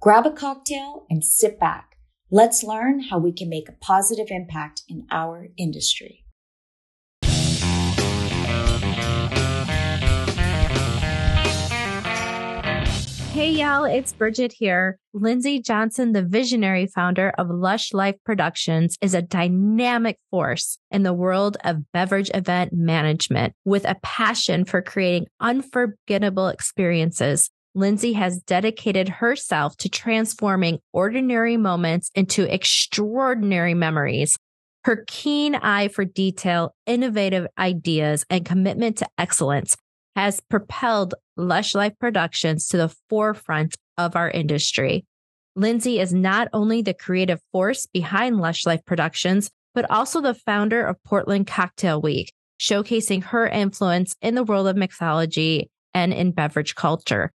Grab a cocktail and sit back. Let's learn how we can make a positive impact in our industry. Hey y'all, it's Bridget here. Lindsay Johnson, the visionary founder of Lush Life Productions, is a dynamic force in the world of beverage event management with a passion for creating unforgettable experiences. Lindsay has dedicated herself to transforming ordinary moments into extraordinary memories. Her keen eye for detail, innovative ideas, and commitment to excellence has propelled Lush Life Productions to the forefront of our industry. Lindsay is not only the creative force behind Lush Life Productions, but also the founder of Portland Cocktail Week, showcasing her influence in the world of mixology and in beverage culture.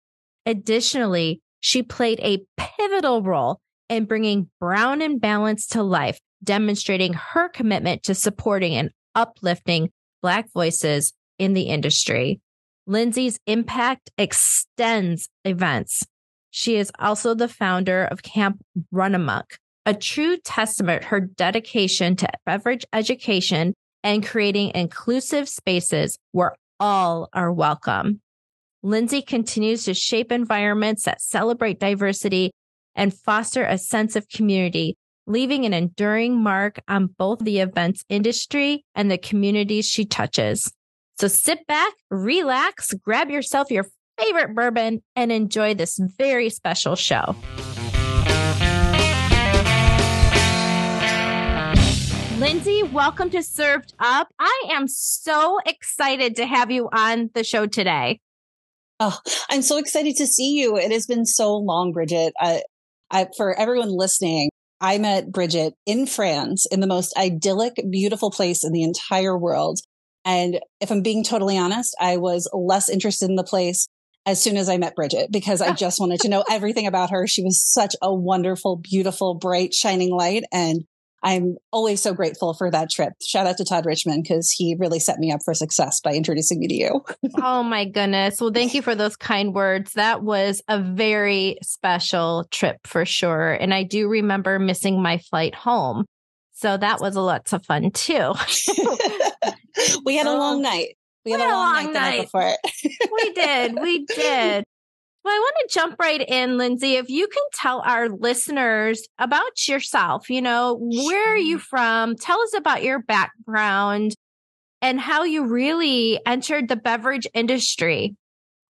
Additionally, she played a pivotal role in bringing Brown and Balanced to life, demonstrating her commitment to supporting and uplifting Black voices in the industry. Lindsay's impact extends events. She is also the founder of Camp Runamok, a true testament her dedication to beverage education and creating inclusive spaces where all are welcome. Lindsay continues to shape environments that celebrate diversity and foster a sense of community, leaving an enduring mark on both the events industry and the communities she touches. So sit back, relax, grab yourself your favorite bourbon, and enjoy this very special show. Lindsay, welcome to Served Up. I am so excited to have you on the show today. Oh, I'm so excited to see you. It has been so long, Bridget. I, I, for everyone listening, I met Bridget in France in the most idyllic, beautiful place in the entire world. And if I'm being totally honest, I was less interested in the place as soon as I met Bridget because I just wanted to know everything about her. She was such a wonderful, beautiful, bright, shining light. And I'm always so grateful for that trip. Shout out to Todd Richmond because he really set me up for success by introducing me to you. oh my goodness. Well, thank you for those kind words. That was a very special trip for sure. And I do remember missing my flight home. So that was a lots of fun too. we had a long night. We had, we had a long, long night, night. before. we did. We did. Well, I want to jump right in, Lindsay. If you can tell our listeners about yourself, you know, where are you from? Tell us about your background and how you really entered the beverage industry.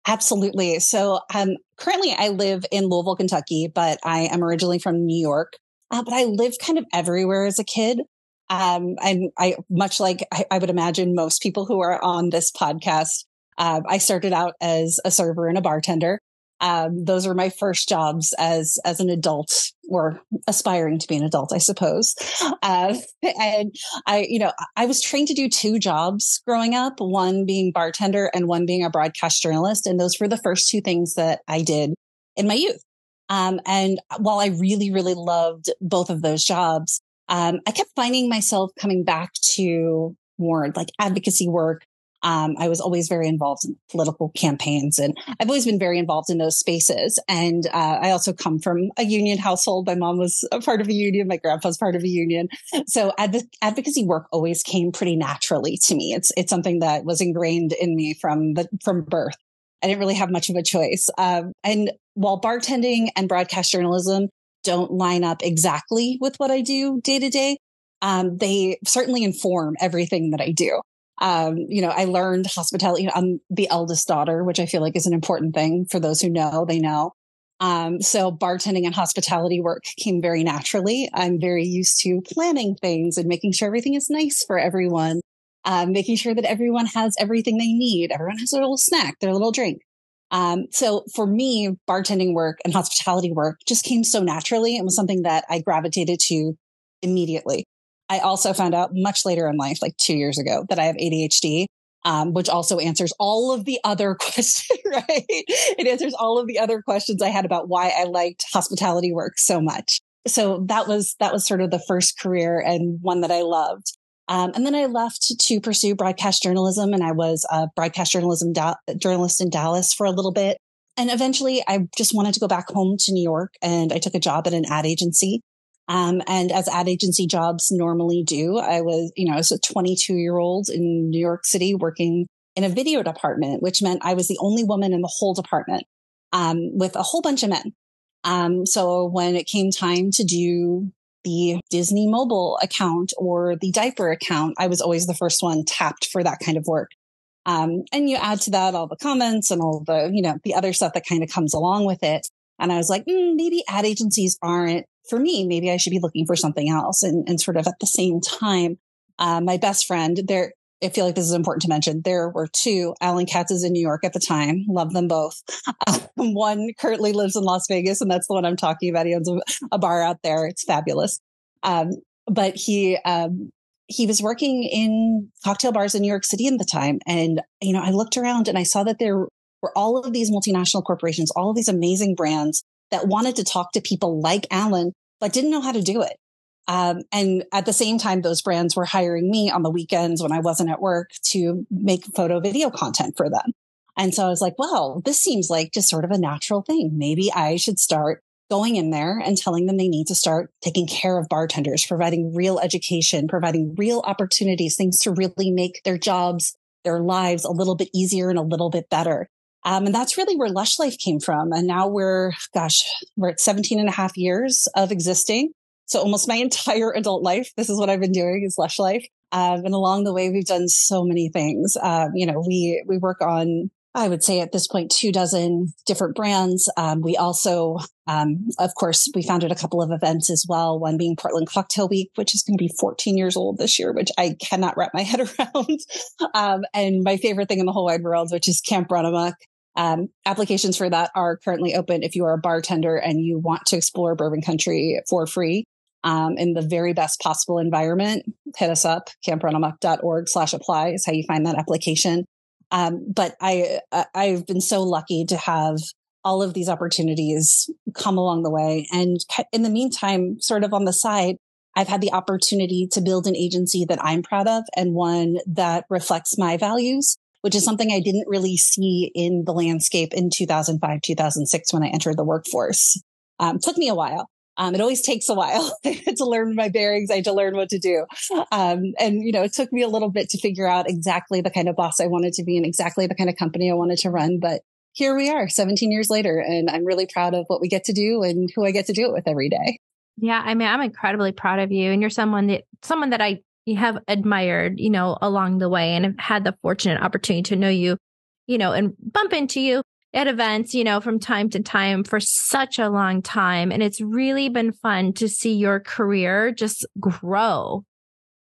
Absolutely. So, um, currently I live in Louisville, Kentucky, but I am originally from New York. Uh, but I lived kind of everywhere as a kid. Um, and I, much like I, I, would imagine most people who are on this podcast, uh, I started out as a server and a bartender. Um, those were my first jobs as as an adult or aspiring to be an adult, I suppose. Uh, and I, you know, I was trained to do two jobs growing up, one being bartender and one being a broadcast journalist. And those were the first two things that I did in my youth. Um, and while I really, really loved both of those jobs, um, I kept finding myself coming back to more like advocacy work. Um, I was always very involved in political campaigns and I've always been very involved in those spaces. And, uh, I also come from a union household. My mom was a part of a union. My grandpa's part of a union. So adv- advocacy work always came pretty naturally to me. It's, it's something that was ingrained in me from the, from birth. I didn't really have much of a choice. Um, and while bartending and broadcast journalism don't line up exactly with what I do day to day. Um, they certainly inform everything that I do. Um, you know, I learned hospitality. I'm the eldest daughter, which I feel like is an important thing for those who know, they know. Um, so bartending and hospitality work came very naturally. I'm very used to planning things and making sure everything is nice for everyone, um, making sure that everyone has everything they need. Everyone has their little snack, their little drink. Um, so for me, bartending work and hospitality work just came so naturally and was something that I gravitated to immediately. I also found out much later in life, like two years ago, that I have ADHD, um, which also answers all of the other questions, right? It answers all of the other questions I had about why I liked hospitality work so much. So that was, that was sort of the first career and one that I loved. Um, and then I left to pursue broadcast journalism and I was a broadcast journalism da- journalist in Dallas for a little bit. And eventually I just wanted to go back home to New York and I took a job at an ad agency. Um, and as ad agency jobs normally do, I was, you know, I was a 22 year old in New York City working in a video department, which meant I was the only woman in the whole department, um, with a whole bunch of men. Um, so when it came time to do the Disney mobile account or the diaper account, I was always the first one tapped for that kind of work. Um, and you add to that all the comments and all the, you know, the other stuff that kind of comes along with it. And I was like, mm, maybe ad agencies aren't for me. Maybe I should be looking for something else. And, and sort of at the same time, uh, my best friend there, I feel like this is important to mention. There were two Alan Katz's in New York at the time. Love them both. Um, one currently lives in Las Vegas, and that's the one I'm talking about. He owns a, a bar out there. It's fabulous. Um, but he um, he was working in cocktail bars in New York City at the time, and you know I looked around and I saw that there were all of these multinational corporations, all of these amazing brands that wanted to talk to people like Alan, but didn't know how to do it. Um, and at the same time, those brands were hiring me on the weekends when I wasn't at work to make photo video content for them. And so I was like, well, this seems like just sort of a natural thing. Maybe I should start going in there and telling them they need to start taking care of bartenders, providing real education, providing real opportunities, things to really make their jobs, their lives a little bit easier and a little bit better. Um, and that's really where Lush Life came from. And now we're, gosh, we're at 17 and a half years of existing. So almost my entire adult life, this is what I've been doing is Lush Life. Um, and along the way, we've done so many things. Um, you know, we, we work on, I would say at this point, two dozen different brands. Um, we also, um, of course, we founded a couple of events as well. One being Portland Cocktail Week, which is going to be 14 years old this year, which I cannot wrap my head around. Um, and my favorite thing in the whole wide world, which is Camp Runamok. Um, applications for that are currently open if you are a bartender and you want to explore bourbon country for free um, in the very best possible environment, hit us up. camprunamok.org slash apply is how you find that application. Um, but I, I've been so lucky to have all of these opportunities come along the way. And in the meantime, sort of on the side, I've had the opportunity to build an agency that I'm proud of and one that reflects my values, which is something I didn't really see in the landscape in 2005, 2006 when I entered the workforce. Um, took me a while. Um, it always takes a while to learn my bearings. I had to learn what to do. Um, and, you know, it took me a little bit to figure out exactly the kind of boss I wanted to be and exactly the kind of company I wanted to run. But here we are 17 years later, and I'm really proud of what we get to do and who I get to do it with every day. Yeah. I mean, I'm incredibly proud of you. And you're someone that, someone that I have admired, you know, along the way and have had the fortunate opportunity to know you, you know, and bump into you at events, you know, from time to time for such a long time. And it's really been fun to see your career just grow,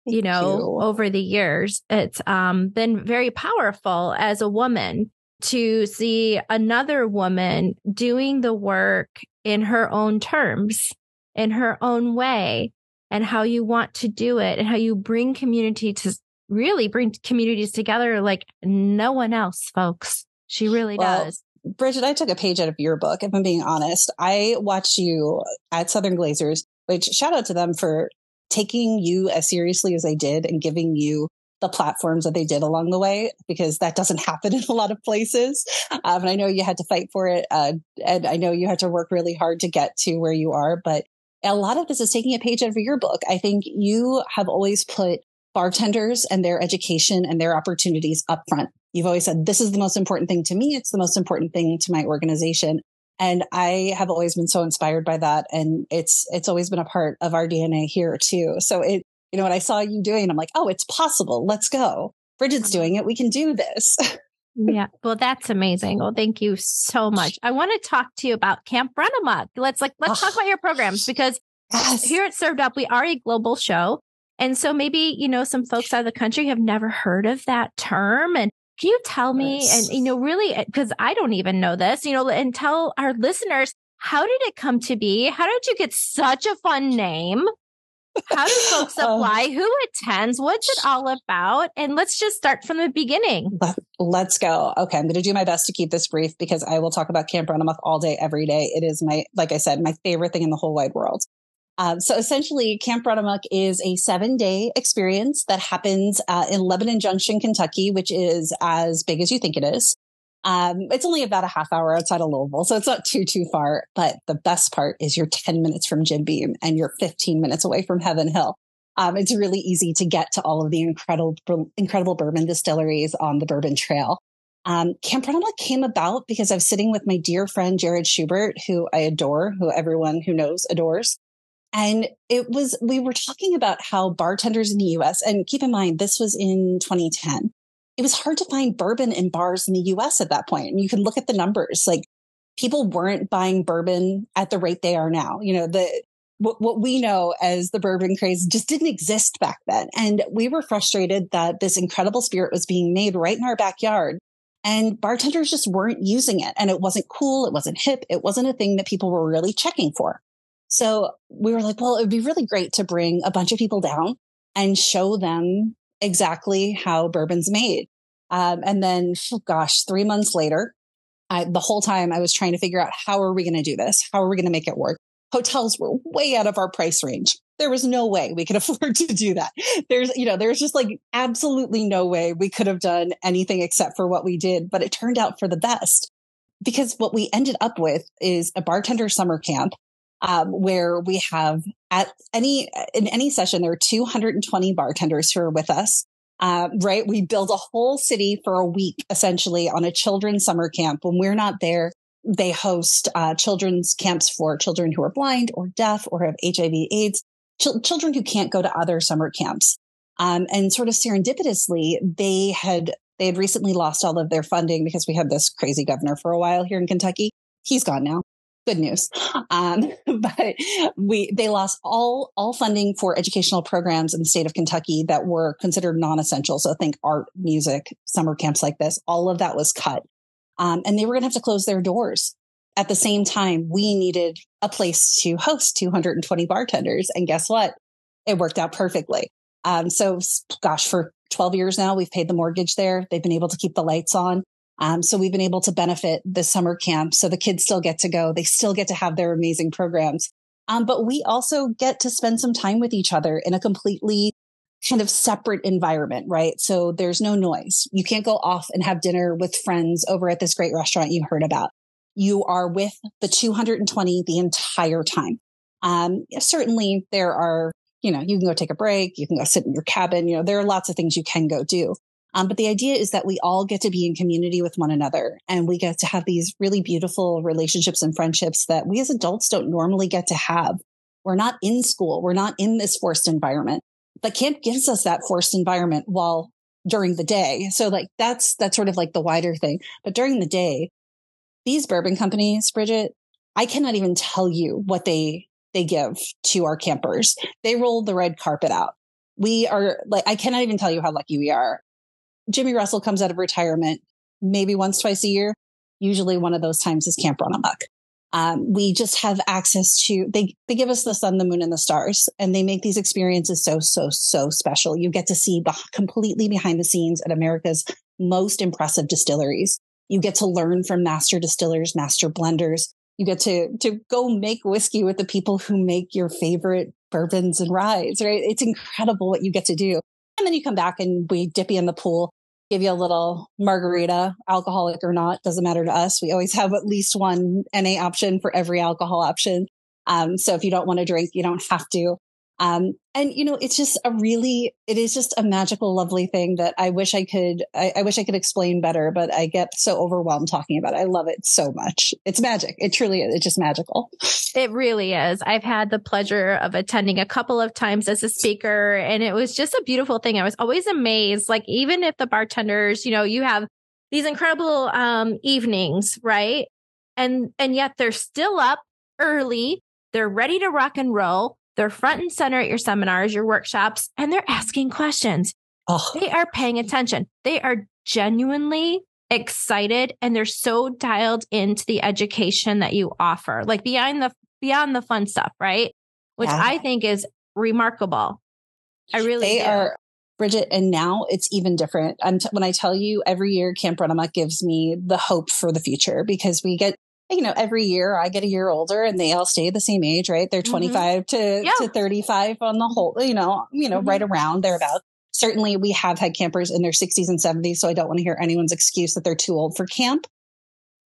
you know, you. over the years. It's um, been very powerful as a woman to see another woman doing the work in her own terms, in her own way, and how you want to do it and how you bring community to really bring communities together like no one else, folks. She really well, does. Bridget, I took a page out of your book, if I'm being honest. I watched you at Southern Glazer's, which shout out to them for taking you as seriously as they did and giving you the platforms that they did along the way, because that doesn't happen in a lot of places. Um, and I know you had to fight for it. Uh, and I know you had to work really hard to get to where you are, but a lot of this is taking a page out of your book. I think you have always put bartenders and their education and their opportunities up front. You've always said, this is the most important thing to me. It's the most important thing to my organization. And I have always been so inspired by that. And it's, it's always been a part of our DNA here too. So it, you know, what I saw you doing, I'm like, oh, it's possible. Let's go. Bridget's uh-huh. doing it. We can do this. yeah. Well, that's amazing. Well, thank you so much. I want to talk to you about Camp Run Amok. Let's like, let's oh, talk ah, about your programs because yes. here at Served Up, we are a global show. And so maybe, you know, some folks out of the country have never heard of that term. And Can you tell me, and you know, really, eh, because I don't even know this, you know, and tell our listeners how did it come to be? How did you get such a fun name? How do folks um, apply? Um, Who attends? What's it all about? And let's just start from the beginning. Let's go. Okay. I'm going to do my best to keep this brief because I will talk about Camp Run all day, every day. It is my, like I said, my favorite thing in the whole wide world. Um, so essentially, Camp Run is a seven day experience that happens uh, in Lebanon Junction, Kentucky, which is as big as you think it is. Um, it's only about a half hour outside of Louisville, so it's not too, too far. But the best part is you're 10 minutes from Jim Beam and you're 15 minutes away from Heaven Hill. Um, it's really easy to get to all of the incredible, incredible bourbon distilleries on the Bourbon Trail. Um, Camp Runamok came about because I was sitting with my dear friend Jared Schubert, who I adore, who everyone who knows adores. And it was, we were talking about how bartenders in the US, and keep in mind, this was in 2010 it was hard to find bourbon in bars in the US at that point. And you can look at the numbers, like people weren't buying bourbon at the rate they are now. You know, the, what, what we know as the bourbon craze just didn't exist back then. And we were frustrated that this incredible spirit was being made right in our backyard and bartenders just weren't using it. And it wasn't cool. It wasn't hip. It wasn't a thing that people were really checking for. So we were like, well, it would be really great to bring a bunch of people down and show them exactly how bourbon's made. Um, and then, gosh, three months later, I, the whole time I was trying to figure out how are we going to do this? How are we going to make it work? Hotels were way out of our price range. There was no way we could afford to do that. There's, you know, there's just like absolutely no way we could have done anything except for what we did, but it turned out for the best because what we ended up with is a bartender summer camp um, where we have at any in any session there are 220 bartenders who are with us. Uh, right? We build a whole city for a week essentially on a children's summer camp. When we're not there they host uh, children's camps for children who are blind or deaf or have hiv aids ch- children who can't go to other summer camps. Um, and sort of serendipitously they had they had recently lost all of their funding because we had this crazy governor for a while here in kentucky. He's gone now good news. Um, but we, they lost all, all funding for educational programs in the state of Kentucky that were considered non-essential. So think art, music, summer camps like this, all of that was cut. Um, and they were going to have to close their doors. At the same time, we needed a place to host 220 bartenders. And guess what? It worked out perfectly. Um, so gosh, for 12 years now, we've paid the mortgage there. They've been able to keep the lights on. Um, so we've been able to benefit the summer camp. So the kids still get to go. They still get to have their amazing programs. Um, but we also get to spend some time with each other in a completely kind of separate environment, right? So there's no noise. You can't go off and have dinner with friends over at this great restaurant you heard about. You are with the 220 the entire time. Um, certainly there are, you know, you can go take a break. You can go sit in your cabin. You know, there are lots of things you can go do. Um, but the idea is that we all get to be in community with one another and we get to have these really beautiful relationships and friendships that we as adults don't normally get to have. We're not in school. We're not in this forced environment, but camp gives us that forced environment while during the day. So like that's, that's sort of like the wider thing. But during the day, these bourbon companies, Bridget, I cannot even tell you what they, they give to our campers. They roll the red carpet out. We are like, I cannot even tell you how lucky we are Jimmy Russell comes out of retirement maybe once, twice a year. Usually one of those times is Camp Runamok. Um, we just have access to, they, they give us the sun, the moon and the stars and they make these experiences so, so, so special. You get to see completely behind the scenes at America's most impressive distilleries. You get to learn from master distillers, master blenders. You get to, to go make whiskey with the people who make your favorite bourbons and ryes, right? It's incredible what you get to do. And then you come back and we dip you in the pool give you a little margarita, alcoholic or not, doesn't matter to us. We always have at least one NA option for every alcohol option. Um, so if you don't want to drink, you don't have to. Um, and you know, it's just a really, it is just a magical, lovely thing that I wish I could, I, I, wish I could explain better, but I get so overwhelmed talking about it. I love it so much. It's magic. It truly is. It's just magical. It really is. I've had the pleasure of attending a couple of times as a speaker and it was just a beautiful thing. I was always amazed. Like even if the bartenders, you know, you have these incredible, um, evenings, right? And, and yet they're still up early. They're ready to rock and roll they're front and center at your seminars, your workshops, and they're asking questions. Oh. They are paying attention. They are genuinely excited and they're so dialed into the education that you offer, like beyond the beyond the fun stuff, right? Which yeah. I think is remarkable. I really they do. are Bridget, and now it's even different. T- when I tell you every year Camp Runamok gives me the hope for the future because we get, you know, every year I get a year older and they all stay the same age, right? They're mm-hmm. 25 to, yeah. to 35 on the whole, you know, you know, mm-hmm. right around thereabouts. Certainly we have had campers in their 60s and 70s. So I don't want to hear anyone's excuse that they're too old for camp.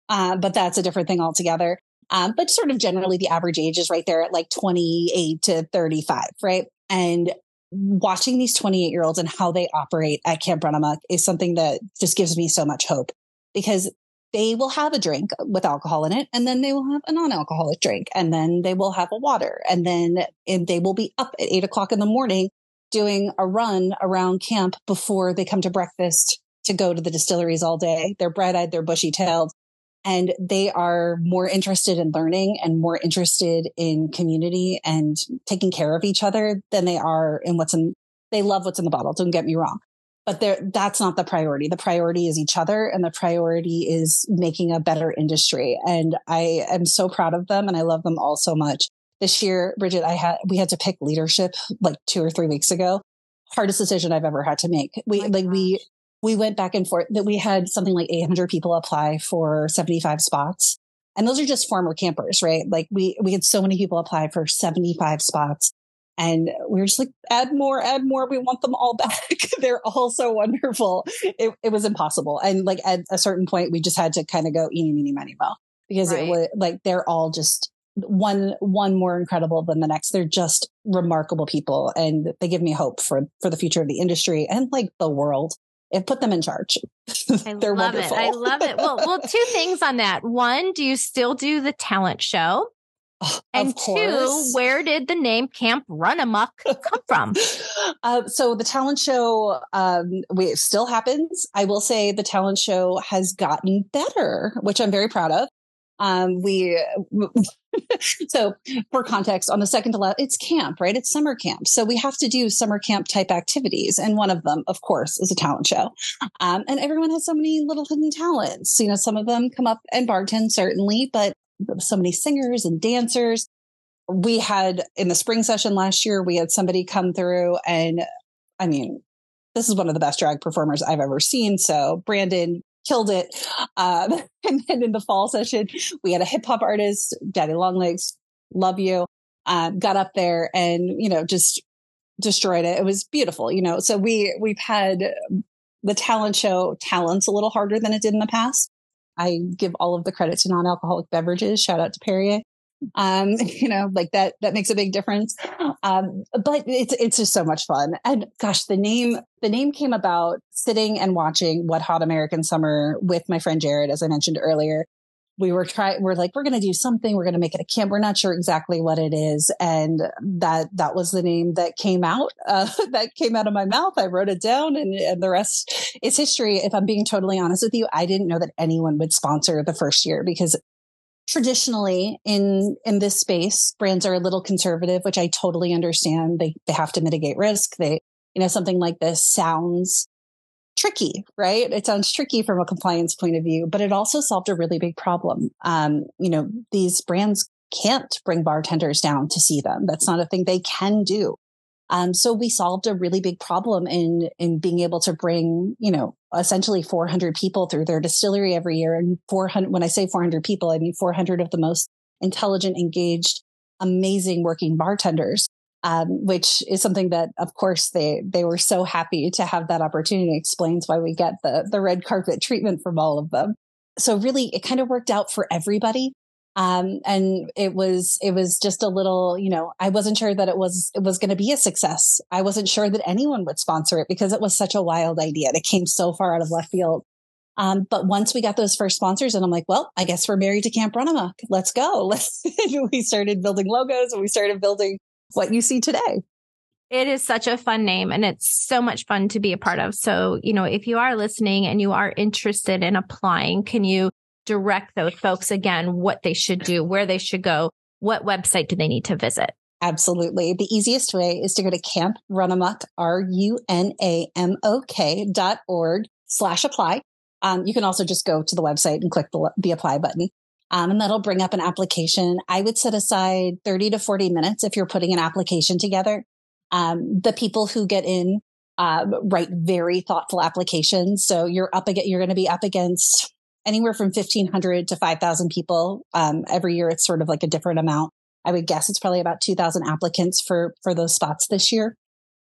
Uh, but that's a different thing altogether. Um, but sort of generally the average age is right there at like 28 to 35, right? And watching these 28 year olds and how they operate at Camp Runamok is something that just gives me so much hope because they will have a drink with alcohol in it and then they will have a non-alcoholic drink and then they will have a water and then they will be up at eight o'clock in the morning doing a run around camp before they come to breakfast to go to the distilleries all day. They're bright eyed, they're bushy tailed, and they are more interested in learning and more interested in community and taking care of each other than they are in what's in they love what's in the bottle don't get me wrong but there that's not the priority the priority is each other and the priority is making a better industry and i am so proud of them and i love them all so much this year bridget i had we had to pick leadership like two or three weeks ago hardest decision i've ever had to make we oh like gosh. we we went back and forth that we had something like 800 people apply for 75 spots. And those are just former campers, right? Like we, we had so many people apply for 75 spots and we were just like, add more, add more. We want them all back. They're all so wonderful. It, it, was impossible. And like at a certain point, we just had to kind of go eeny, meeny, miny, mo because right. it was like, they're all just one, one more incredible than the next. They're just remarkable people and they give me hope for, for the future of the industry and like the world and put them in charge. I They're love wonderful. it. I love it. Well, well, two things on that. One, do you still do the talent show? Oh, and two, where did the name Camp Runamok come from? uh, so the talent show, um, we, still happens. I will say the talent show has gotten better, which I'm very proud of. Um, we, so for context, on the second to last, it's camp, right? It's summer camp. So we have to do summer camp type activities. And one of them, of course, is a talent show. Um, and everyone has so many little hidden talents. You know, some of them come up and bartend, certainly, but so many singers and dancers. We had in the spring session last year, we had somebody come through and I mean, this is one of the best drag performers I've ever seen. So Brandon killed it. Um, and then in the fall session, we had a hip hop artist, Daddy Longlegs, love you, um, got up there and, you know, just destroyed it. It was beautiful, you know. So we, we've had the talent show talents a little harder than it did in the past. I give all of the credit to non-alcoholic beverages. Shout out to Perrier. Um you know like that that makes a big difference. Um but it's it's just so much fun. And gosh the name the name came about sitting and watching Wet Hot American Summer with my friend jared as i mentioned earlier we were trying we're like we're going to do something we're going to make it a camp we're not sure exactly what it is. And that that was the name that came out uh, that came out of my mouth. I wrote it down and, and the rest is history. If i'm being totally honest with you i didn't know that anyone would sponsor the first year because traditionally in in this space brands are a little conservative which i totally understand. They they have to mitigate risk. They you know something like this sounds tricky right it sounds tricky from a compliance point of view but it also solved a really big problem um you know these brands can't bring bartenders down to see them that's not a thing they can do um, so we solved a really big problem in in being able to bring, you know, essentially 400 people through their distillery every year. And 400, when I say 400 people, I mean 400 of the most intelligent, engaged, amazing working bartenders. Um, which is something that, of course, they they were so happy to have that opportunity. Explains why we get the the red carpet treatment from all of them. So really, it kind of worked out for everybody. Um, and it was, it was just a little, you know, I wasn't sure that it was, it was going to be a success. I wasn't sure that anyone would sponsor it because it was such a wild idea. It came so far out of left field. Um, but once we got those first sponsors and I'm like, well, I guess we're married to Camp Runamok. Let's go. Let's, we started building logos and we started building what you see today. It is such a fun name and it's so much fun to be a part of. So, you know, if you are listening and you are interested in applying, can you direct those folks again what they should do, where they should go, what website do they need to visit? Absolutely. The easiest way is to go to Camp Runamok, R U N A M O K dot org. slash apply. Um, you can also just go to the website and click the, the apply button. Um, and that'll bring up an application. I would set aside 30 to 40 minutes if you're putting an application together. Um, the people who get in uh, write very thoughtful applications. So you're up against, you're going to be up against anywhere from 1500 to 5000 people. Um, every year it's sort of like a different amount. I would guess it's probably about 2000 applicants for, for those spots this year.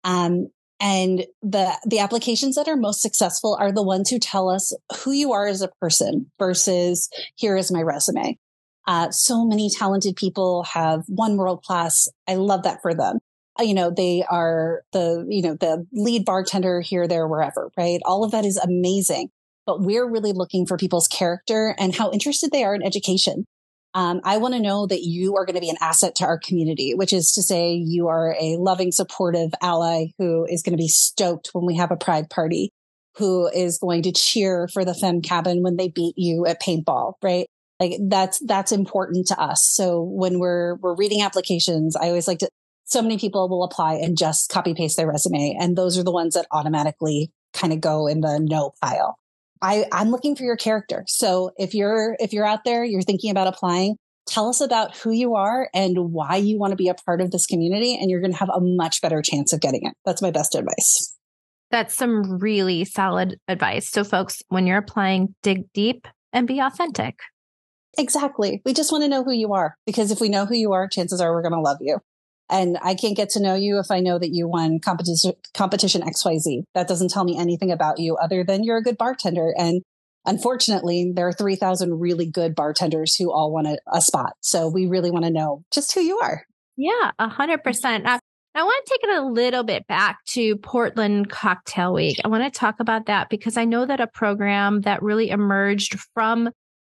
Um, and the, the applications that are most successful are the ones who tell us who you are as a person versus here is my resume. Uh, so many talented people have one world class. I love that for them. Uh, you know, they are the, you know, the lead bartender here, there, wherever, right? All of that is amazing. But we're really looking for people's character and how interested they are in education. Um, I want to know that you are going to be an asset to our community, which is to say you are a loving, supportive ally who is going to be stoked when we have a pride party, who is going to cheer for the fem cabin when they beat you at paintball, right? Like that's, that's important to us. So when we're, we're reading applications, I always like to, so many people will apply and just copy paste their resume. And those are the ones that automatically kind of go in the no pile. I, I'm looking for your character. So if you're, if you're out there, you're thinking about applying, tell us about who you are and why you want to be a part of this community. And you're going to have a much better chance of getting it. That's my best advice. That's some really solid advice. So folks, when you're applying, dig deep and be authentic. Exactly. We just want to know who you are because if we know who you are, chances are we're going to love you. And I can't get to know you if I know that you won competition, competition XYZ. That doesn't tell me anything about you other than you're a good bartender. And unfortunately, there are 3,000 really good bartenders who all want a, a spot. So we really want to know just who you are. Yeah, a hundred percent. I want to take it a little bit back to Portland Cocktail Week. I want to talk about that because I know that a program that really emerged from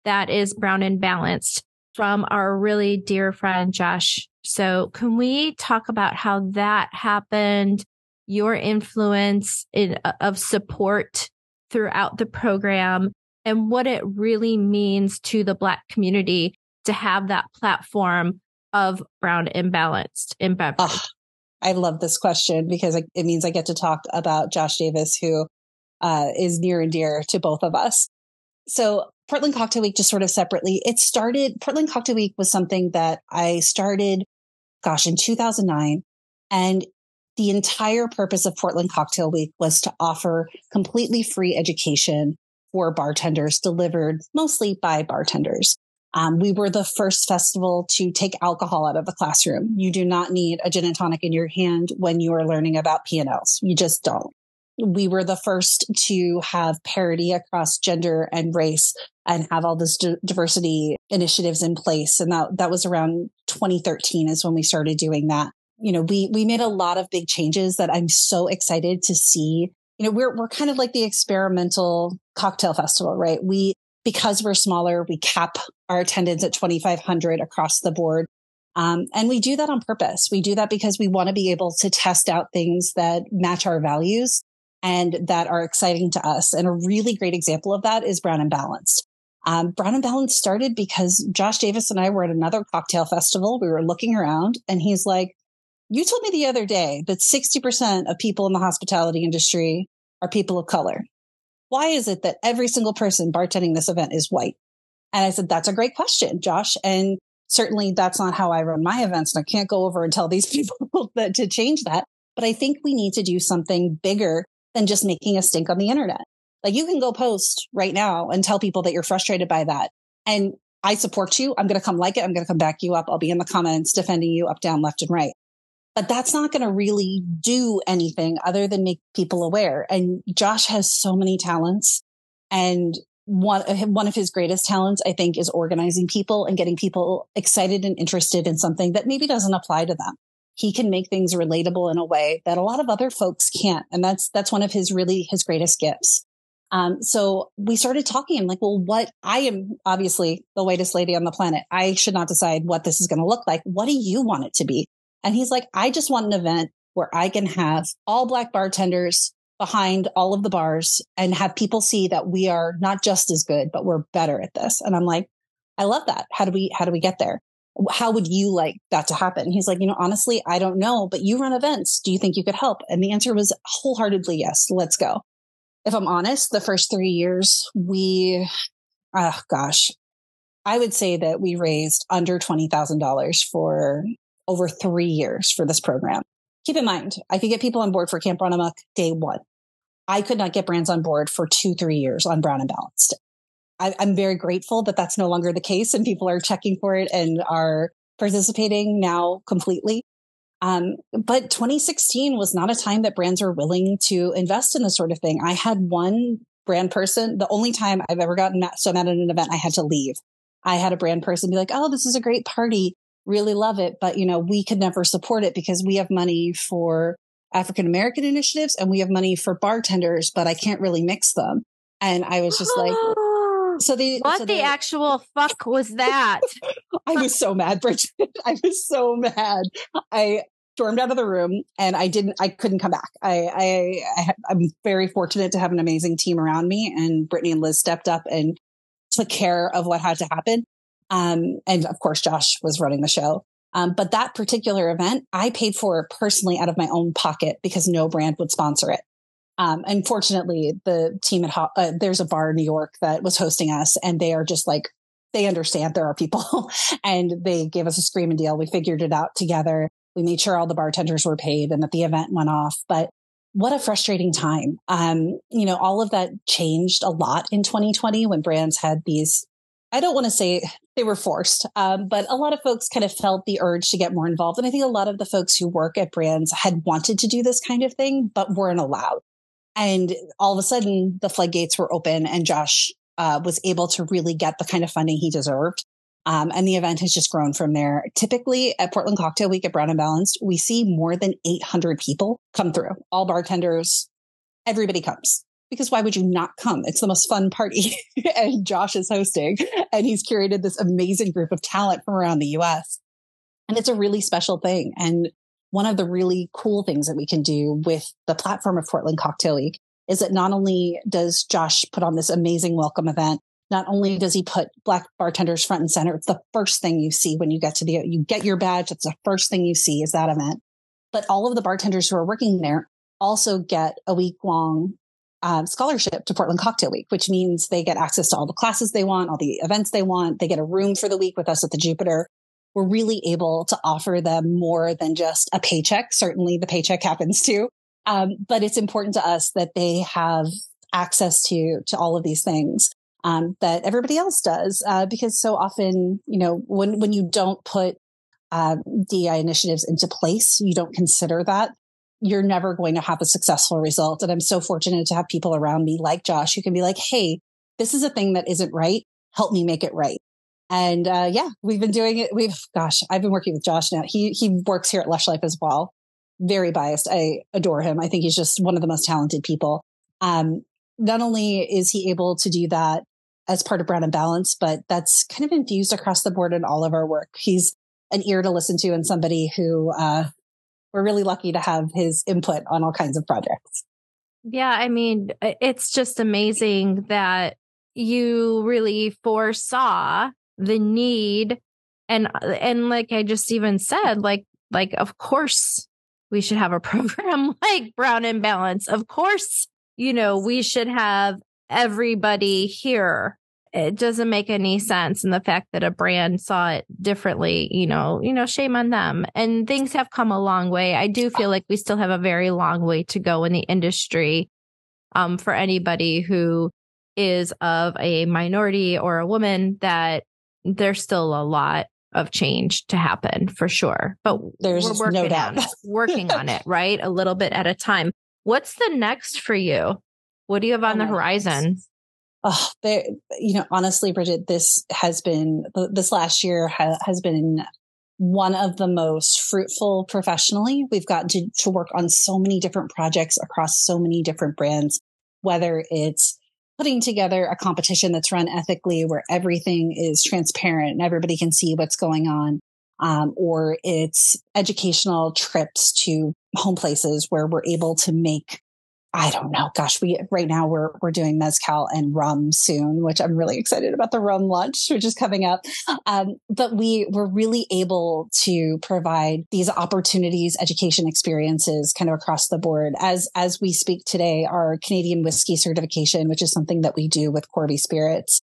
that is Brown and Balanced from our really dear friend Josh so, can we talk about how that happened, your influence in, uh, of support throughout the program, and what it really means to the Black community to have that platform of Brown Imbalanced Balanced in beverage? Oh, I love this question because it means I get to talk about Josh Davis, who uh, is near and dear to both of us. So Portland Cocktail Week, just sort of separately, it started, Portland Cocktail Week was something that I started gosh, in 2009. And the entire purpose of Portland Cocktail Week was to offer completely free education for bartenders delivered mostly by bartenders. Um, we were the first festival to take alcohol out of the classroom. You do not need a gin and tonic in your hand when you are learning about P&Ls. You just don't. We were the first to have parity across gender and race and have all this d- diversity initiatives in place. And that, that was around 2013 is when we started doing that. You know, we, we made a lot of big changes that I'm so excited to see. You know, we're, we're kind of like the experimental cocktail festival, right? We, because we're smaller, we cap our attendance at 2,500 across the board. Um, and we do that on purpose. We do that because we want to be able to test out things that match our values and that are exciting to us. And a really great example of that is Brown and Balanced. Um, Brown and Balanced started because Josh Davis and I were at another cocktail festival. We were looking around and he's like, you told me the other day that 60% of people in the hospitality industry are people of color. Why is it that every single person bartending this event is white? And I said, that's a great question, Josh. And certainly that's not how I run my events. And I can't go over and tell these people that to change that. But I think we need to do something bigger than just making a stink on the internet. Like you can go post right now and tell people that you're frustrated by that. And I support you. I'm going to come like it. I'm going to come back you up. I'll be in the comments defending you up, down, left, and right. But that's not going to really do anything other than make people aware. And Josh has so many talents. And one, one of his greatest talents, I think, is organizing people and getting people excited and interested in something that maybe doesn't apply to them. He can make things relatable in a way that a lot of other folks can't. And that's, that's one of his really, his greatest gifts. Um, so we started talking. I'm like, well, what I am obviously the whitest lady on the planet. I should not decide what this is going to look like. What do you want it to be? And he's like, I just want an event where I can have all black bartenders behind all of the bars and have people see that we are not just as good, but we're better at this. And I'm like, I love that. How do we, how do we get there? How would you like that to happen? He's like, you know, honestly, I don't know, but you run events. Do you think you could help? And the answer was wholeheartedly yes. Let's go. if I'm honest, the first three years, we, oh gosh, I would say that we raised under $20,000 for over three years for this program. Keep in mind, I could get people on board for Camp Runamok day one. I could not get brands on board for two, three years on Brown and Balanced. I, am very grateful that that's no longer the case and people are checking for it and are participating now completely. Um, but 2016 was not a time that brands were willing to invest in this sort of thing. I had one brand person, the only time I've ever gotten so mad at an event, I had to leave. I had a brand person be like, Oh, this is a great party. Really love it. But, you know, we could never support it because we have money for African American initiatives and we have money for bartenders, but I can't really mix them. And I was just like, so the what so the actual fuck was that? I was so mad, Bridget. I was so mad. I stormed out of the room and I didn't. I couldn't come back. I, I, I am very fortunate to have an amazing team around me, and Brittany and Liz stepped up and took care of what had to happen. Um, and of course, Josh was running the show. Um, but that particular event, I paid for personally out of my own pocket because no brand would sponsor it. Um, unfortunately, the team at uh, there's a bar in New York that was hosting us, and they are just like they understand there are people, and they gave us a screaming deal. We figured it out together. We made sure all the bartenders were paid and that the event went off. But what a frustrating time. Um, you know, all of that changed a lot in 2020 when brands had these. I don't want to say they were forced, um, but a lot of folks kind of felt the urge to get more involved. And I think a lot of the folks who work at brands had wanted to do this kind of thing, but weren't allowed. And all of a sudden, the floodgates were open, and Josh uh, was able to really get the kind of funding he deserved. Um, and the event has just grown from there. Typically at Portland Cocktail Week at Brown and Balanced, we see more than 800 people come through. All bartenders, everybody comes. Because why would you not come? It's the most fun party. and Josh is hosting, and he's curated this amazing group of talent from around the US. And it's a really special thing. And one of the really cool things that we can do with the platform of Portland Cocktail Week is that not only does Josh put on this amazing welcome event, not only does he put black bartenders front and center, it's the first thing you see when you get to the, you get your badge. It's the first thing you see is that event. But all of the bartenders who are working there also get a week long um, scholarship to Portland Cocktail Week, which means they get access to all the classes they want, all the events they want. They get a room for the week with us at the Jupiter we're really able to offer them more than just a paycheck. Certainly the paycheck happens too. Um, but it's important to us that they have access to, to all of these things. Um, that everybody else does, uh, because so often, you know, when, when you don't put, uh, DEI initiatives into place, you don't consider that you're never going to have a successful result. And I'm so fortunate to have people around me like Josh who can be like, Hey, this is a thing that isn't right. Help me make it right. And uh, yeah, we've been doing it. We've, gosh, I've been working with Josh now. He he works here at Lush Life as well. Very biased. I adore him. I think he's just one of the most talented people. Um, not only is he able to do that as part of Brown and Balanced, but that's kind of infused across the board in all of our work. He's an ear to listen to and somebody who uh, we're really lucky to have his input on all kinds of projects. Yeah, I mean, it's just amazing that you really foresaw the need and and like I just even said like like of course we should have a program like Brown and Balanced. Of course, you know, we should have everybody here. It doesn't make any sense. And the fact that a brand saw it differently, you know, you know, shame on them. And things have come a long way. I do feel like we still have a very long way to go in the industry. Um, for anybody who is of a minority or a woman that there's still a lot of change to happen for sure. But there's no doubt on, working on it, right? A little bit at a time. What's the next for you? What do you have on oh the horizon? Oh, there, you know, honestly, Bridget, this has been, this last year ha- has been one of the most fruitful professionally. We've gotten to, to work on so many different projects across so many different brands, whether it's putting together a competition that's run ethically where everything is transparent and everybody can see what's going on. Um, or it's educational trips to home places where we're able to make I don't know. Gosh, we right now we're we're doing mezcal and rum soon, which I'm really excited about the rum lunch, which is coming up. Um, but we were really able to provide these opportunities, education experiences, kind of across the board. As as we speak today, our Canadian whiskey certification, which is something that we do with Corby Spirits,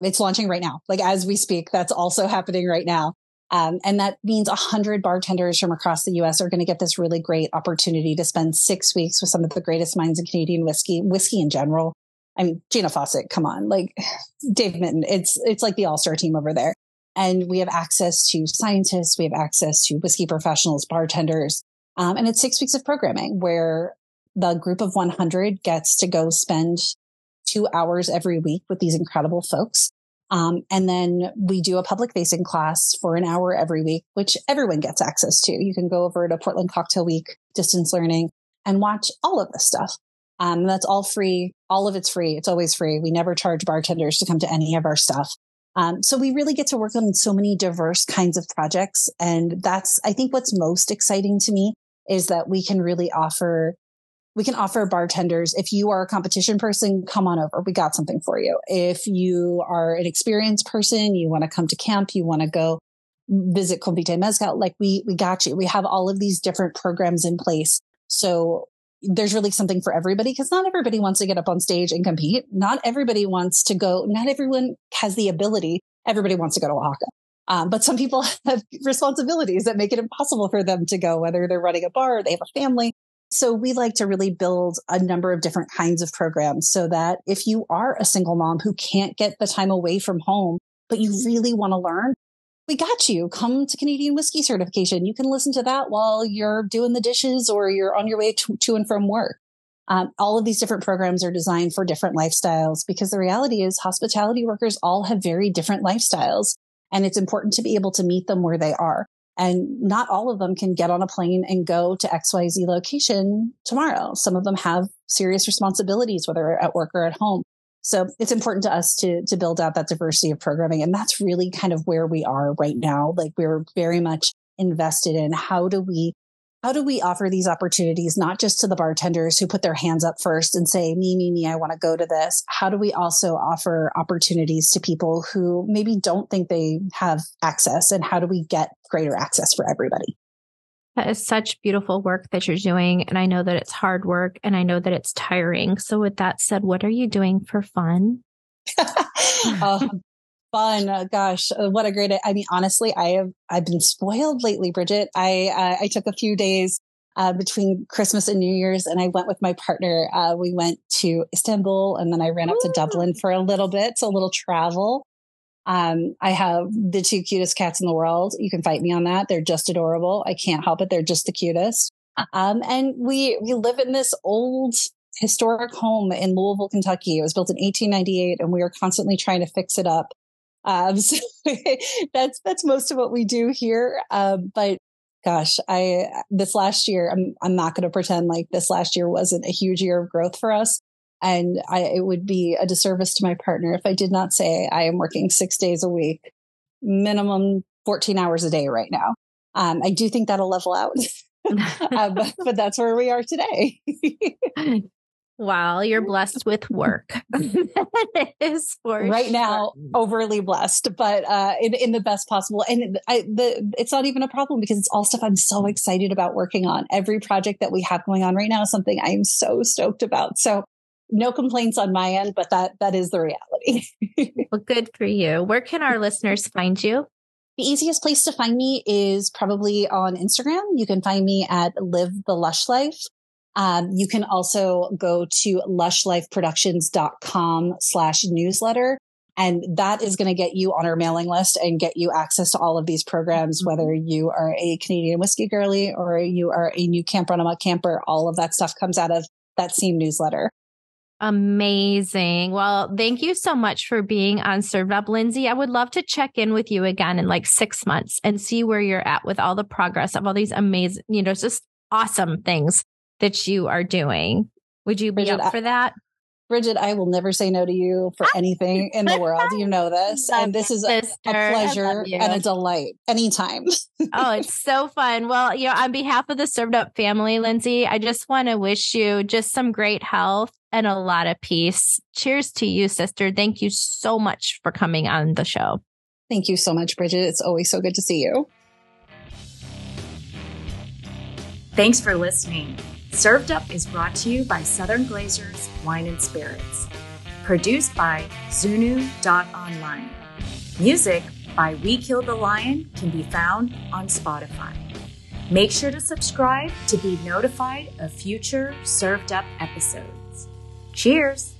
it's launching right now. Like as we speak, that's also happening right now. Um, and that means 100 bartenders from across the US are going to get this really great opportunity to spend six weeks with some of the greatest minds in Canadian whiskey, whiskey in general. I mean, Gina Fawcett, come on, like Dave Minton, it's, it's like the all star team over there. And we have access to scientists, we have access to whiskey professionals, bartenders. Um, and it's six weeks of programming where the group of 100 gets to go spend two hours every week with these incredible folks. Um, and then we do a public facing class for an hour every week, which everyone gets access to. You can go over to Portland Cocktail Week distance learning and watch all of this stuff. Um, that's all free. All of it's free. It's always free. We never charge bartenders to come to any of our stuff. Um, so we really get to work on so many diverse kinds of projects. And that's, I think what's most exciting to me is that we can really offer we can offer bartenders if you are a competition person come on over. We got something for you. If you are an experienced person you want to come to camp you want to go visit Convite Mezcal like we we got you. We have all of these different programs in place. So there's really something for everybody because not everybody wants to get up on stage and compete. Not everybody wants to go not everyone has the ability. Everybody wants to go to Oaxaca. Um, but some people have responsibilities that make it impossible for them to go, whether they're running a bar, they have a family, so we like to really build a number of different kinds of programs so that if you are a single mom who can't get the time away from home, but you really want to learn, we got you. Come to Canadian whiskey certification. You can listen to that while you're doing the dishes or you're on your way to, to and from work. Um, all of these different programs are designed for different lifestyles because the reality is hospitality workers all have very different lifestyles and it's important to be able to meet them where they are. And not all of them can get on a plane and go to XYZ location tomorrow. Some of them have serious responsibilities, whether at work or at home. So it's important to us to, to build out that diversity of programming. And that's really kind of where we are right now. Like we're very much invested in how do we how do we offer these opportunities not just to the bartenders who put their hands up first and say me me me i want to go to this. How do we also offer opportunities to people who maybe don't think they have access and how do we get greater access for everybody? That is such beautiful work that you're doing and i know that it's hard work and i know that it's tiring. So with that said what are you doing for fun? Oh, fun. Uh, gosh, uh, what a great! I mean, honestly, I have I've been spoiled lately, Bridget. I uh, I took a few days uh, between Christmas and New Year's, and I went with my partner. Uh, we went to Istanbul, and then I ran up Ooh. to Dublin for a little bit, so a little travel. Um, I have the two cutest cats in the world. You can fight me on that. They're just adorable. I can't help it. They're just the cutest. Um, and we we live in this old historic home in Louisville, Kentucky. It was built in 1898, and we are constantly trying to fix it up. Um, so that's that's most of what we do here. Um, but gosh, I this last year, I'm I'm not going to pretend like this last year wasn't a huge year of growth for us. And I, it would be a disservice to my partner if I did not say I am working six days a week, minimum 14 hours a day right now. Um, I do think that'll level out. uh, but, but, that's where we are today. Wow, you're blessed with work. is for right sure. now overly blessed, but uh, in, in the best possible. And I, the it's not even a problem because it's all stuff I'm so excited about working on. Every project that we have going on right now is something I am so stoked about. So no complaints on my end, but that that is the reality. well, good for you. Where can our listeners find you? The easiest place to find me is probably on Instagram. You can find me at Live the Lush Life. Um, you can also go to lushlifeproductions.com slash newsletter. And that is going to get you on our mailing list and get you access to all of these programs, mm-hmm. whether you are a Canadian whiskey girly or you are a new Camp Runamok camper. All of that stuff comes out of that same newsletter. Amazing. Well, thank you so much for being on Served Up, Lindsay. I would love to check in with you again in like six months and see where you're at with all the progress of all these amazing, you know, just awesome things that you are doing. Would you be Bridget, up for that? Bridget, I will never say no to you for anything in the world. You know this. and this is a, a pleasure and a delight anytime. oh, it's so fun. Well, you know, on behalf of the Served Up family, Lindsay, I just want to wish you just some great health and a lot of peace. Cheers to you, sister. Thank you so much for coming on the show. Thank you so much, Bridget. It's always so good to see you. Thanks for listening. Served Up is brought to you by Southern Glazer's Wine and Spirits. Produced by Zunu.online. Music by We Kill the Lion can be found on Spotify. Make sure to subscribe to be notified of future Served Up episodes. Cheers!